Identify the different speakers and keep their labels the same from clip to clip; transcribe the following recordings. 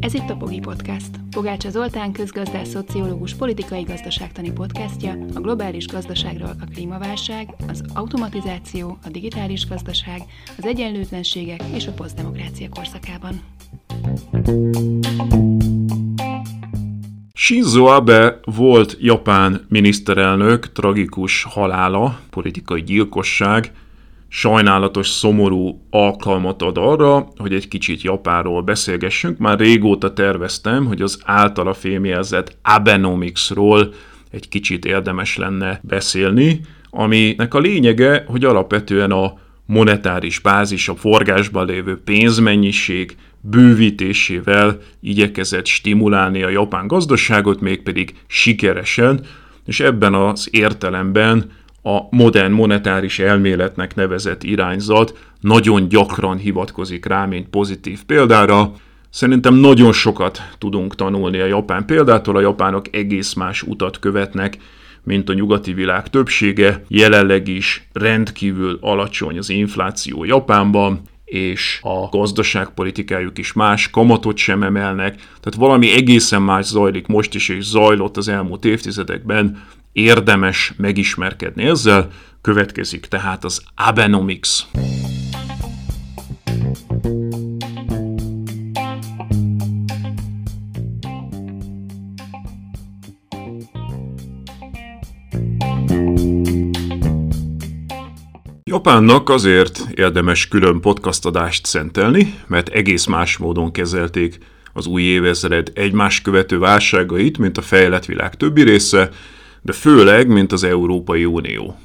Speaker 1: Ez itt a Pogi Podcast. Pogácsa Zoltán közgazdás, szociológus, politikai gazdaságtani podcastja a globális gazdaságról a klímaválság, az automatizáció, a digitális gazdaság, az egyenlőtlenségek és a posztdemokrácia korszakában.
Speaker 2: Shinzo Abe volt japán miniszterelnök tragikus halála, politikai gyilkosság, sajnálatos, szomorú alkalmat ad arra, hogy egy kicsit Japánról beszélgessünk. Már régóta terveztem, hogy az általa fémjelzett Abenomicsról egy kicsit érdemes lenne beszélni, aminek a lényege, hogy alapvetően a monetáris bázis, a forgásban lévő pénzmennyiség bővítésével igyekezett stimulálni a japán gazdaságot, mégpedig sikeresen, és ebben az értelemben a modern monetáris elméletnek nevezett irányzat nagyon gyakran hivatkozik rá, mint pozitív példára. Szerintem nagyon sokat tudunk tanulni a japán példától, a japánok egész más utat követnek, mint a nyugati világ többsége. Jelenleg is rendkívül alacsony az infláció Japánban, és a gazdaságpolitikájuk is más, kamatot sem emelnek, tehát valami egészen más zajlik most is, és zajlott az elmúlt évtizedekben, érdemes megismerkedni ezzel, következik tehát az Abenomics. Japánnak azért érdemes külön podcastadást szentelni, mert egész más módon kezelték az új évezred egymás követő válságait, mint a fejlett világ többi része, de főleg, mint az Európai Unió.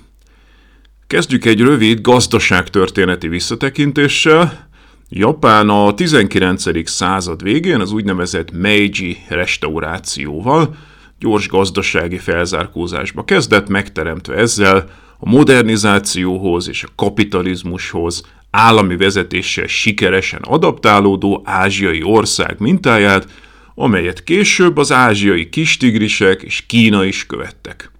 Speaker 2: Kezdjük egy rövid gazdaságtörténeti visszatekintéssel. Japán a 19. század végén az úgynevezett Meiji restaurációval gyors gazdasági felzárkózásba kezdett, megteremtve ezzel a modernizációhoz és a kapitalizmushoz állami vezetéssel sikeresen adaptálódó ázsiai ország mintáját, amelyet később az ázsiai kistigrisek és Kína is követtek.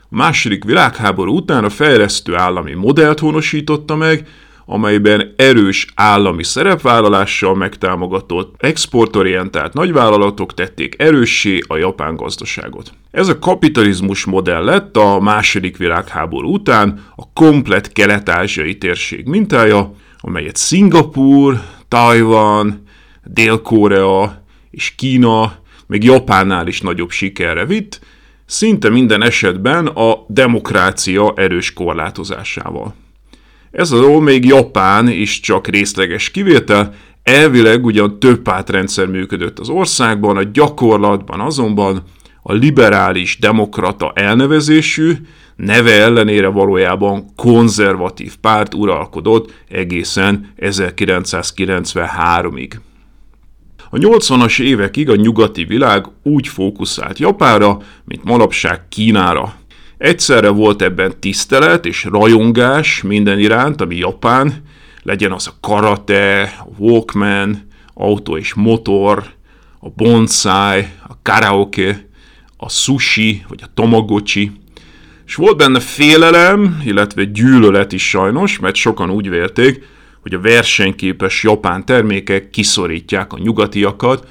Speaker 2: A második világháború után a fejlesztő állami modellt honosította meg, amelyben erős állami szerepvállalással megtámogatott, exportorientált nagyvállalatok tették erőssé a japán gazdaságot. Ez a kapitalizmus modell lett a második világháború után a komplet kelet-ázsiai térség mintája, amelyet Szingapur, Tajvan, Dél-Korea és Kína, még Japánnál is nagyobb sikerre vitt, szinte minden esetben a demokrácia erős korlátozásával. Ez a dolog még Japán is csak részleges kivétel, elvileg ugyan több pártrendszer működött az országban, a gyakorlatban azonban a liberális demokrata elnevezésű, neve ellenére valójában konzervatív párt uralkodott egészen 1993-ig. A 80-as évekig a nyugati világ úgy fókuszált Japára, mint manapság Kínára. Egyszerre volt ebben tisztelet és rajongás minden iránt, ami japán, legyen az a karate, a walkman, autó és motor, a bonsai, a karaoke, a sushi vagy a tamagocsi. És volt benne félelem, illetve gyűlölet is sajnos, mert sokan úgy vélték, hogy a versenyképes japán termékek kiszorítják a nyugatiakat,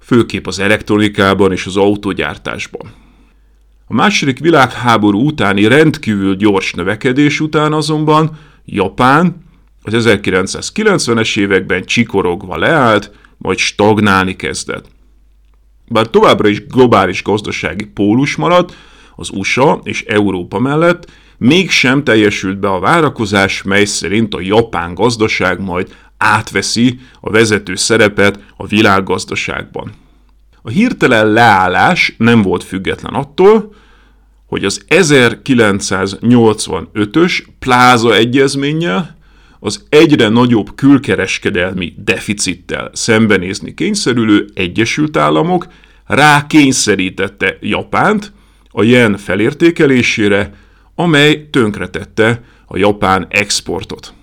Speaker 2: főképp az elektronikában és az autógyártásban. A második világháború utáni rendkívül gyors növekedés után azonban Japán az 1990-es években csikorogva leállt, majd stagnálni kezdett. Bár továbbra is globális gazdasági pólus maradt, az USA és Európa mellett mégsem teljesült be a várakozás, mely szerint a japán gazdaság majd átveszi a vezető szerepet a világgazdaságban. A hirtelen leállás nem volt független attól, hogy az 1985-ös pláza egyezménnyel az egyre nagyobb külkereskedelmi deficittel szembenézni kényszerülő Egyesült Államok rá kényszerítette Japánt a jen felértékelésére, amely tönkretette a japán exportot.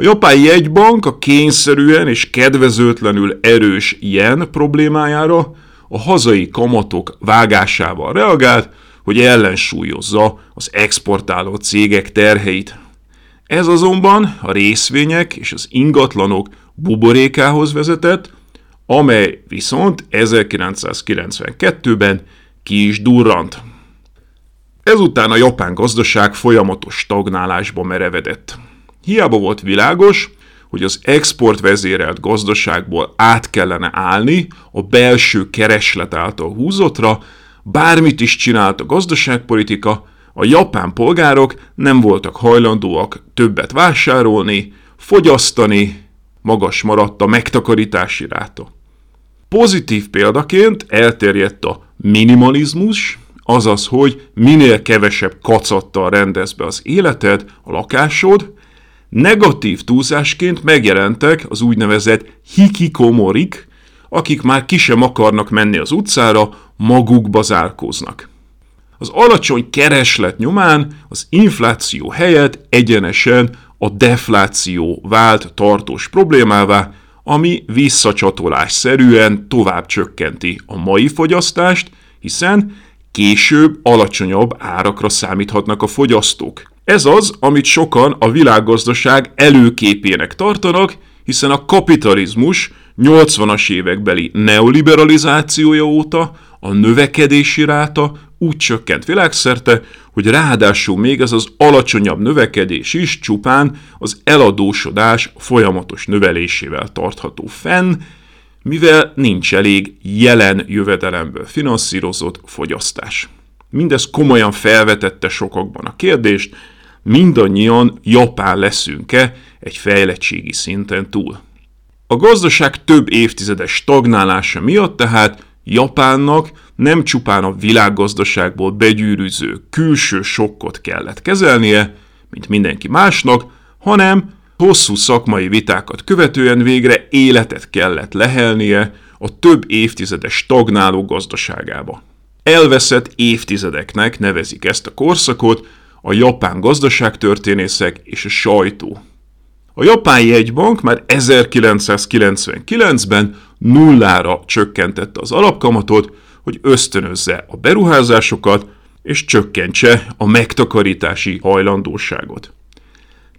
Speaker 2: A japán jegybank a kényszerűen és kedvezőtlenül erős jen problémájára a hazai kamatok vágásával reagált, hogy ellensúlyozza az exportáló cégek terheit. Ez azonban a részvények és az ingatlanok buborékához vezetett, amely viszont 1992-ben ki is durrant. Ezután a japán gazdaság folyamatos stagnálásba merevedett. Hiába volt világos, hogy az export vezérelt gazdaságból át kellene állni a belső kereslet által húzottra, bármit is csinált a gazdaságpolitika, a japán polgárok nem voltak hajlandóak többet vásárolni, fogyasztani, magas maradt a megtakarítási ráta. Pozitív példaként elterjedt a minimalizmus, azaz, hogy minél kevesebb kacattal rendez be az életed, a lakásod, negatív túlzásként megjelentek az úgynevezett hikikomorik, akik már ki sem akarnak menni az utcára, magukba zárkóznak. Az alacsony kereslet nyomán az infláció helyett egyenesen a defláció vált tartós problémává, ami visszacsatolásszerűen tovább csökkenti a mai fogyasztást, hiszen később alacsonyabb árakra számíthatnak a fogyasztók. Ez az, amit sokan a világgazdaság előképének tartanak, hiszen a kapitalizmus 80-as évekbeli neoliberalizációja óta a növekedési ráta úgy csökkent világszerte, hogy ráadásul még ez az alacsonyabb növekedés is csupán az eladósodás folyamatos növelésével tartható fenn, mivel nincs elég jelen jövedelemből finanszírozott fogyasztás. Mindez komolyan felvetette sokakban a kérdést, mindannyian Japán leszünk-e egy fejlettségi szinten túl. A gazdaság több évtizedes stagnálása miatt tehát Japánnak nem csupán a világgazdaságból begyűrűző külső sokkot kellett kezelnie, mint mindenki másnak, hanem hosszú szakmai vitákat követően végre életet kellett lehelnie a több évtizedes stagnáló gazdaságába. Elveszett évtizedeknek nevezik ezt a korszakot a japán gazdaságtörténészek és a sajtó. A japán jegybank már 1999-ben nullára csökkentette az alapkamatot, hogy ösztönözze a beruházásokat és csökkentse a megtakarítási hajlandóságot.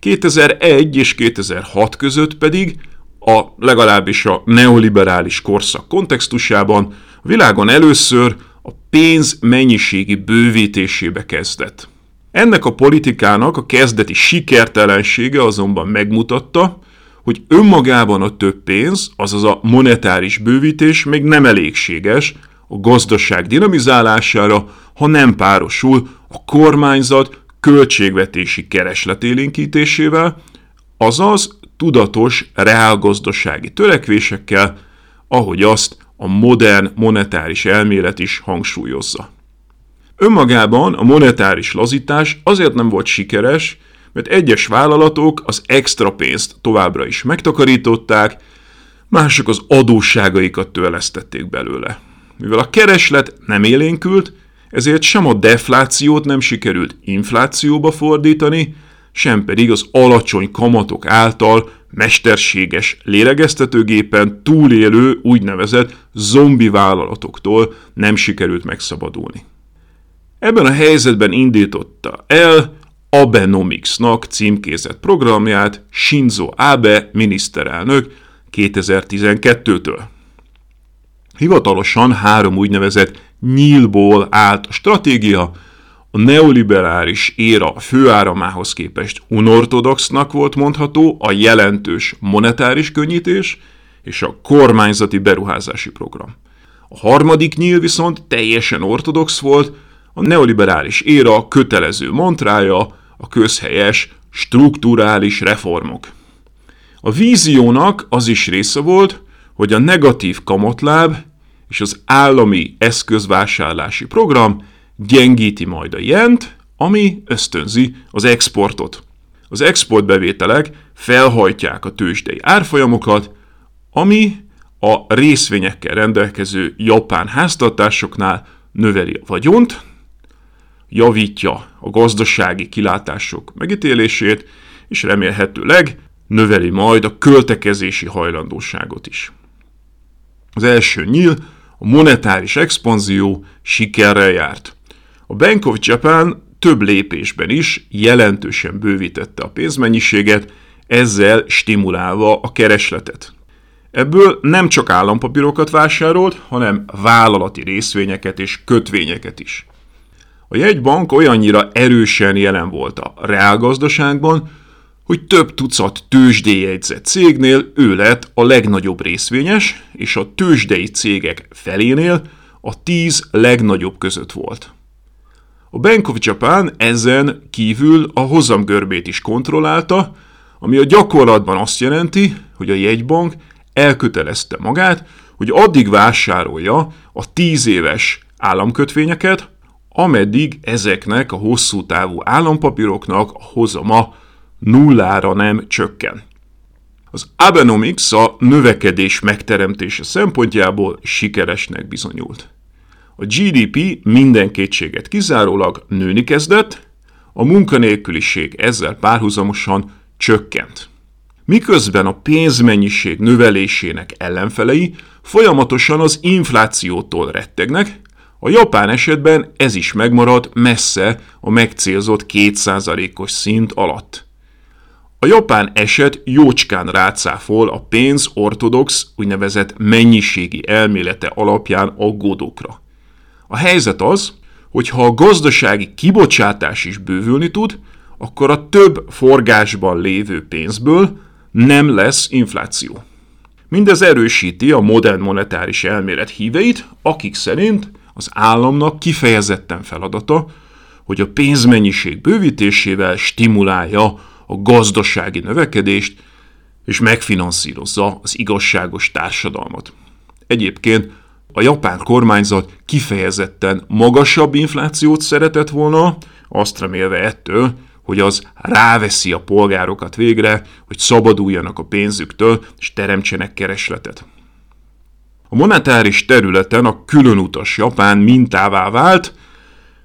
Speaker 2: 2001 és 2006 között pedig a legalábbis a neoliberális korszak kontextusában világon először a pénz mennyiségi bővítésébe kezdett. Ennek a politikának a kezdeti sikertelensége azonban megmutatta, hogy önmagában a több pénz, azaz a monetáris bővítés még nem elégséges a gazdaság dinamizálására, ha nem párosul a kormányzat költségvetési keresletélénkítésével, azaz tudatos reálgazdasági törekvésekkel, ahogy azt a modern monetáris elmélet is hangsúlyozza. Önmagában a monetáris lazítás azért nem volt sikeres, mert egyes vállalatok az extra pénzt továbbra is megtakarították, mások az adósságaikat törlesztették belőle. Mivel a kereslet nem élénkült, ezért sem a deflációt nem sikerült inflációba fordítani, sem pedig az alacsony kamatok által mesterséges lélegeztetőgépen túlélő úgynevezett zombi vállalatoktól nem sikerült megszabadulni. Ebben a helyzetben indította el Abenomicsnak címkézett programját Shinzo Abe miniszterelnök 2012-től. Hivatalosan három úgynevezett nyílból állt a stratégia, a neoliberális éra főáramához képest unortodoxnak volt mondható a jelentős monetáris könnyítés és a kormányzati beruházási program. A harmadik nyíl viszont teljesen ortodox volt, a neoliberális éra kötelező mantrája a közhelyes strukturális reformok. A víziónak az is része volt, hogy a negatív kamatláb és az állami eszközvásárlási program gyengíti majd a jent, ami ösztönzi az exportot. Az exportbevételek felhajtják a tőzsdei árfolyamokat, ami a részvényekkel rendelkező japán háztartásoknál növeli a vagyont, javítja a gazdasági kilátások megítélését, és remélhetőleg növeli majd a költekezési hajlandóságot is. Az első nyíl, a monetáris expanzió sikerrel járt. A Bank of Japan több lépésben is jelentősen bővítette a pénzmennyiséget, ezzel stimulálva a keresletet. Ebből nem csak állampapírokat vásárolt, hanem vállalati részvényeket és kötvényeket is. A jegybank olyannyira erősen jelen volt a reálgazdaságban, hogy több tucat tőzsdéjegyzett cégnél ő lett a legnagyobb részvényes, és a tőzsdei cégek felénél a tíz legnagyobb között volt. A Bank of Japan ezen kívül a hozamgörbét is kontrollálta, ami a gyakorlatban azt jelenti, hogy a jegybank elkötelezte magát, hogy addig vásárolja a 10 éves államkötvényeket, ameddig ezeknek a hosszú távú állampapíroknak a hozama nullára nem csökken. Az Abenomics a növekedés megteremtése szempontjából sikeresnek bizonyult. A GDP minden kétséget kizárólag nőni kezdett, a munkanélküliség ezzel párhuzamosan csökkent. Miközben a pénzmennyiség növelésének ellenfelei folyamatosan az inflációtól rettegnek, a japán esetben ez is megmarad messze a megcélzott 2%-os szint alatt. A japán eset jócskán rácáfol a pénz ortodox úgynevezett mennyiségi elmélete alapján aggódókra. A helyzet az, hogy ha a gazdasági kibocsátás is bővülni tud, akkor a több forgásban lévő pénzből nem lesz infláció. Mindez erősíti a modern monetáris elmélet híveit, akik szerint az államnak kifejezetten feladata, hogy a pénzmennyiség bővítésével stimulálja a gazdasági növekedést, és megfinanszírozza az igazságos társadalmat. Egyébként a japán kormányzat kifejezetten magasabb inflációt szeretett volna, azt remélve ettől, hogy az ráveszi a polgárokat végre, hogy szabaduljanak a pénzüktől, és teremtsenek keresletet. A monetáris területen a különutas Japán mintává vált,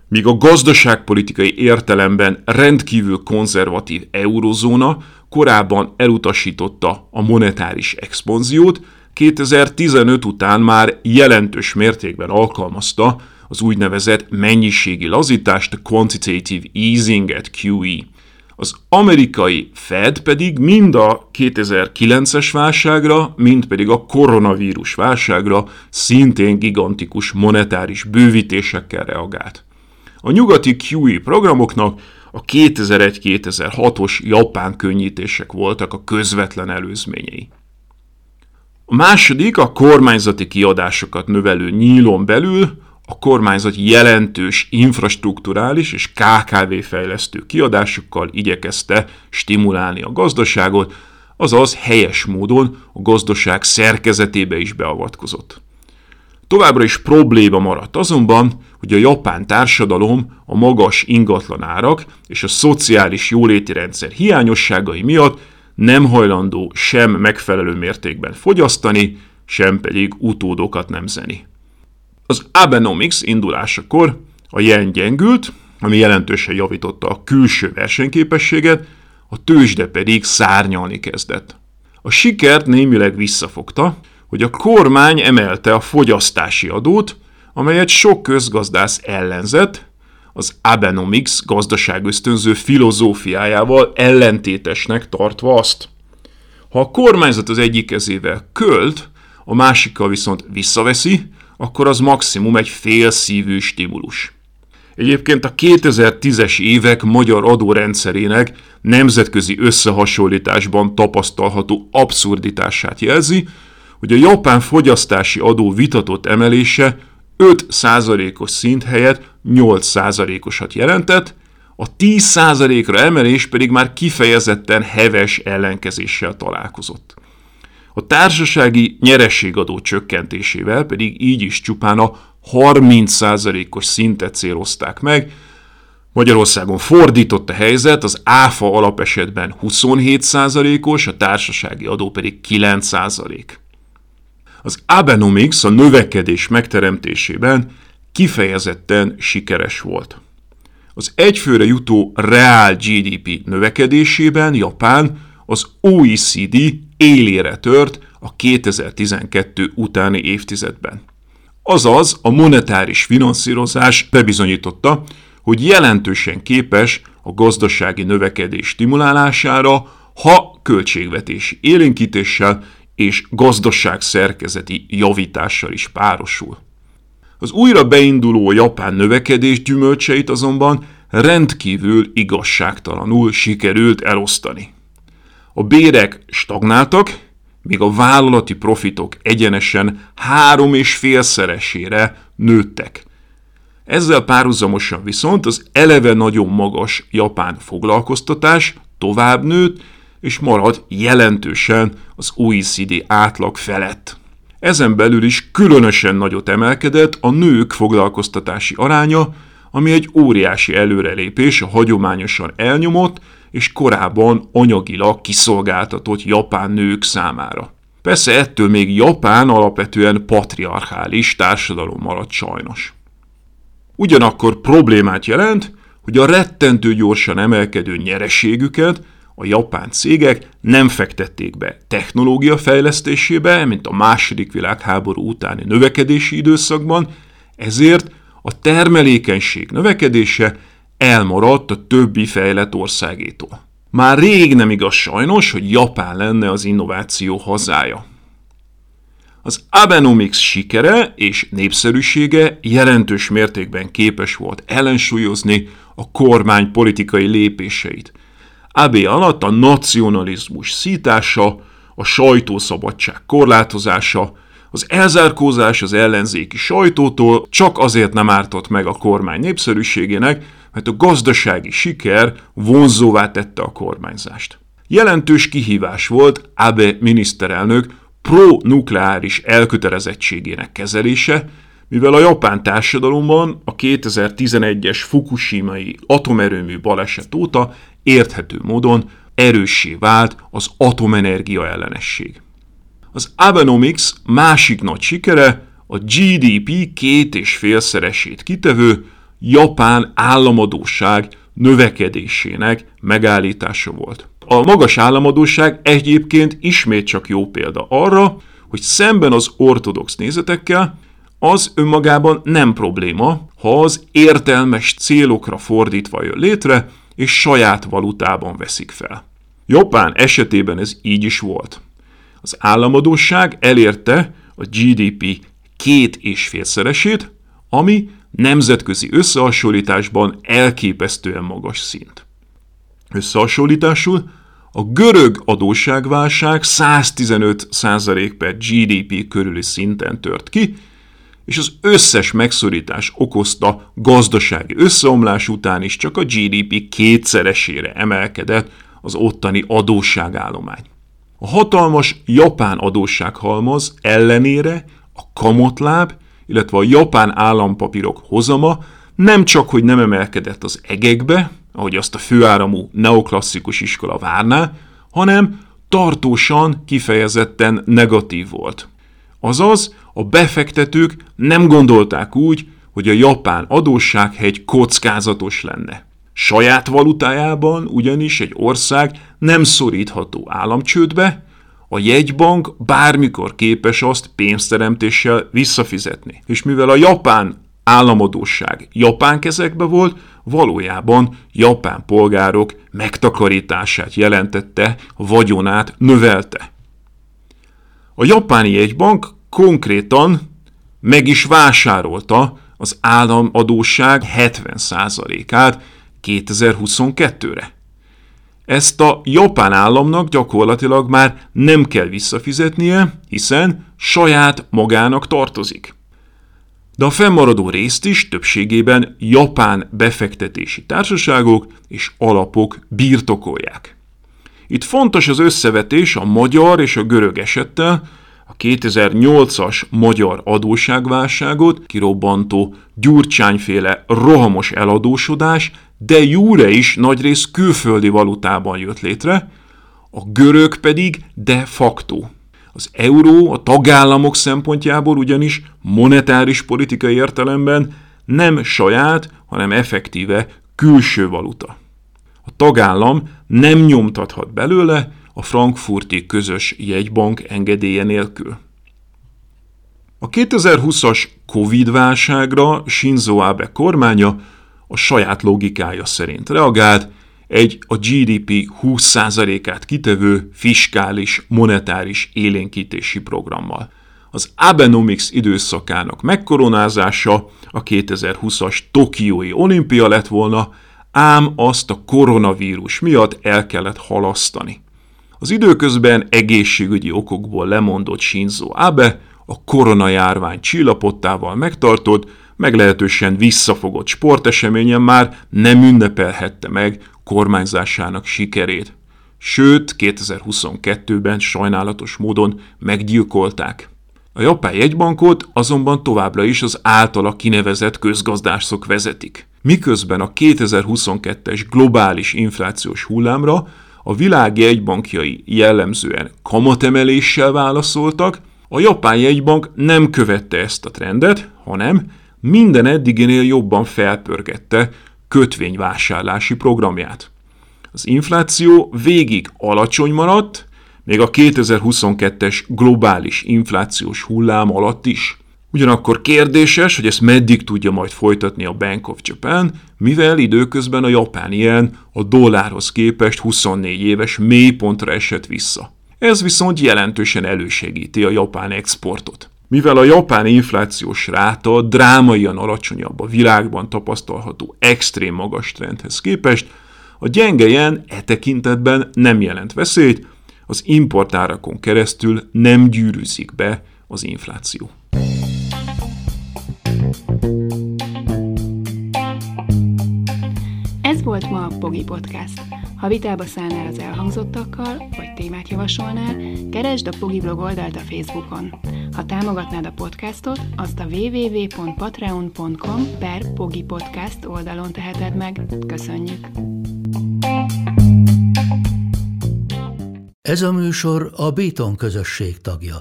Speaker 2: míg a gazdaságpolitikai értelemben rendkívül konzervatív eurozóna korábban elutasította a monetáris expanziót, 2015 után már jelentős mértékben alkalmazta az úgynevezett mennyiségi lazítást, quantitative easing-et, QE. Az amerikai Fed pedig mind a 2009-es válságra, mind pedig a koronavírus válságra szintén gigantikus monetáris bővítésekkel reagált. A nyugati QE programoknak a 2001-2006-os japán könnyítések voltak a közvetlen előzményei. A második a kormányzati kiadásokat növelő nyílon belül a kormányzat jelentős infrastruktúrális és KKV fejlesztő kiadásokkal igyekezte stimulálni a gazdaságot, azaz helyes módon a gazdaság szerkezetébe is beavatkozott. Továbbra is probléma maradt azonban, hogy a japán társadalom a magas ingatlanárak és a szociális jóléti rendszer hiányosságai miatt nem hajlandó sem megfelelő mértékben fogyasztani, sem pedig utódokat nemzeni. Az Abenomics indulásakor a jen gyengült, ami jelentősen javította a külső versenyképességet, a tőzsde pedig szárnyalni kezdett. A sikert némileg visszafogta, hogy a kormány emelte a fogyasztási adót, amelyet sok közgazdász ellenzett, az Abenomics gazdaságösztönző filozófiájával ellentétesnek tartva azt. Ha a kormányzat az egyik kezével költ, a másikkal viszont visszaveszi, akkor az maximum egy félszívű stimulus. Egyébként a 2010-es évek magyar adórendszerének nemzetközi összehasonlításban tapasztalható abszurditását jelzi, hogy a japán fogyasztási adó vitatott emelése 5%-os szint helyett 8%-osat jelentett, a 10%-ra emelés pedig már kifejezetten heves ellenkezéssel találkozott. A társasági nyerességadó csökkentésével pedig így is csupán a 30%-os szintet célozták meg, Magyarországon fordított a helyzet, az ÁFA alapesetben 27%-os, a társasági adó pedig 9%. Az Abenomics a növekedés megteremtésében kifejezetten sikeres volt. Az egyfőre jutó reál GDP növekedésében Japán az OECD élére tört a 2012 utáni évtizedben. Azaz a monetáris finanszírozás bebizonyította, hogy jelentősen képes a gazdasági növekedés stimulálására, ha költségvetési élénkítéssel és gazdaság szerkezeti javítással is párosul. Az újra beinduló japán növekedés gyümölcseit azonban rendkívül igazságtalanul sikerült elosztani. A bérek stagnáltak, míg a vállalati profitok egyenesen három és félszeresére nőttek. Ezzel párhuzamosan viszont az eleve nagyon magas japán foglalkoztatás tovább nőtt, és marad jelentősen az OECD átlag felett. Ezen belül is különösen nagyot emelkedett a nők foglalkoztatási aránya, ami egy óriási előrelépés a hagyományosan elnyomott és korábban anyagilag kiszolgáltatott japán nők számára. Persze ettől még Japán alapvetően patriarchális társadalom maradt sajnos. Ugyanakkor problémát jelent, hogy a rettentő gyorsan emelkedő nyereségüket a japán cégek nem fektették be technológia fejlesztésébe, mint a második világháború utáni növekedési időszakban, ezért a termelékenység növekedése elmaradt a többi fejlett országétól. Már rég nem igaz sajnos, hogy Japán lenne az innováció hazája. Az Abenomics sikere és népszerűsége jelentős mértékben képes volt ellensúlyozni a kormány politikai lépéseit. AB alatt a nacionalizmus szítása, a sajtószabadság korlátozása, az elzárkózás az ellenzéki sajtótól csak azért nem ártott meg a kormány népszerűségének, mert a gazdasági siker vonzóvá tette a kormányzást. Jelentős kihívás volt Abe miniszterelnök pro-nukleáris elkötelezettségének kezelése, mivel a japán társadalomban a 2011-es Fukushima-i atomerőmű baleset óta érthető módon erőssé vált az atomenergia ellenesség. Az Abenomics másik nagy sikere a GDP két és félszeresét kitevő japán államadóság növekedésének megállítása volt. A magas államadóság egyébként ismét csak jó példa arra, hogy szemben az ortodox nézetekkel az önmagában nem probléma, ha az értelmes célokra fordítva jön létre, és saját valutában veszik fel. Japán esetében ez így is volt. Az államadóság elérte a GDP két és félszeresét, ami nemzetközi összehasonlításban elképesztően magas szint. Összehasonlításul a görög adósságválság 115% per GDP körüli szinten tört ki, és az összes megszorítás okozta gazdasági összeomlás után is csak a GDP kétszeresére emelkedett az ottani adósságállomány. A hatalmas japán adóssághalmaz ellenére a kamotláb, illetve a japán állampapírok hozama nem csak, hogy nem emelkedett az egekbe, ahogy azt a főáramú neoklasszikus iskola várná, hanem tartósan kifejezetten negatív volt. Azaz, a befektetők nem gondolták úgy, hogy a japán adóssághegy kockázatos lenne. Saját valutájában ugyanis egy ország nem szorítható államcsődbe, a jegybank bármikor képes azt pénzteremtéssel visszafizetni. És mivel a japán államadóság japán kezekbe volt, valójában japán polgárok megtakarítását jelentette, vagyonát növelte. A japáni jegybank konkrétan meg is vásárolta az államadóság 70%-át 2022-re. Ezt a japán államnak gyakorlatilag már nem kell visszafizetnie, hiszen saját magának tartozik. De a fennmaradó részt is többségében japán befektetési társaságok és alapok birtokolják. Itt fontos az összevetés a magyar és a görög esettel, a 2008-as magyar adósságválságot kirobbantó gyurcsányféle rohamos eladósodás de júre is nagyrészt külföldi valutában jött létre, a görög pedig de facto. Az euró a tagállamok szempontjából ugyanis monetáris politikai értelemben nem saját, hanem effektíve külső valuta. A tagállam nem nyomtathat belőle a frankfurti közös jegybank engedélye nélkül. A 2020-as Covid válságra Shinzo Abe kormánya a saját logikája szerint reagált, egy a GDP 20%-át kitevő fiskális, monetáris élénkítési programmal. Az Abenomics időszakának megkoronázása a 2020-as Tokiói olimpia lett volna, ám azt a koronavírus miatt el kellett halasztani. Az időközben egészségügyi okokból lemondott Shinzo Abe a koronajárvány csillapottával megtartott, meglehetősen visszafogott sporteseményen már nem ünnepelhette meg kormányzásának sikerét. Sőt, 2022-ben sajnálatos módon meggyilkolták. A japán jegybankot azonban továbbra is az általa kinevezett közgazdászok vezetik. Miközben a 2022-es globális inflációs hullámra a világ jegybankjai jellemzően kamatemeléssel válaszoltak, a japán jegybank nem követte ezt a trendet, hanem minden eddiginél jobban felpörgette kötvényvásárlási programját. Az infláció végig alacsony maradt, még a 2022-es globális inflációs hullám alatt is. Ugyanakkor kérdéses, hogy ezt meddig tudja majd folytatni a Bank of Japan, mivel időközben a japán ilyen a dollárhoz képest 24 éves mélypontra esett vissza. Ez viszont jelentősen elősegíti a japán exportot. Mivel a japán inflációs ráta drámaian alacsonyabb a világban tapasztalható extrém magas trendhez képest, a gyenge jen e tekintetben nem jelent veszélyt, az importárakon keresztül nem gyűrűzik be az infláció.
Speaker 1: Ez volt ma a Pogi Podcast. Ha vitába szállnál az elhangzottakkal, vagy témát javasolnál, keresd a Pogi blog oldalt a Facebookon. Ha támogatnád a podcastot, azt a www.patreon.com per Pogi Podcast oldalon teheted meg. Köszönjük!
Speaker 3: Ez a műsor a Béton közösség tagja.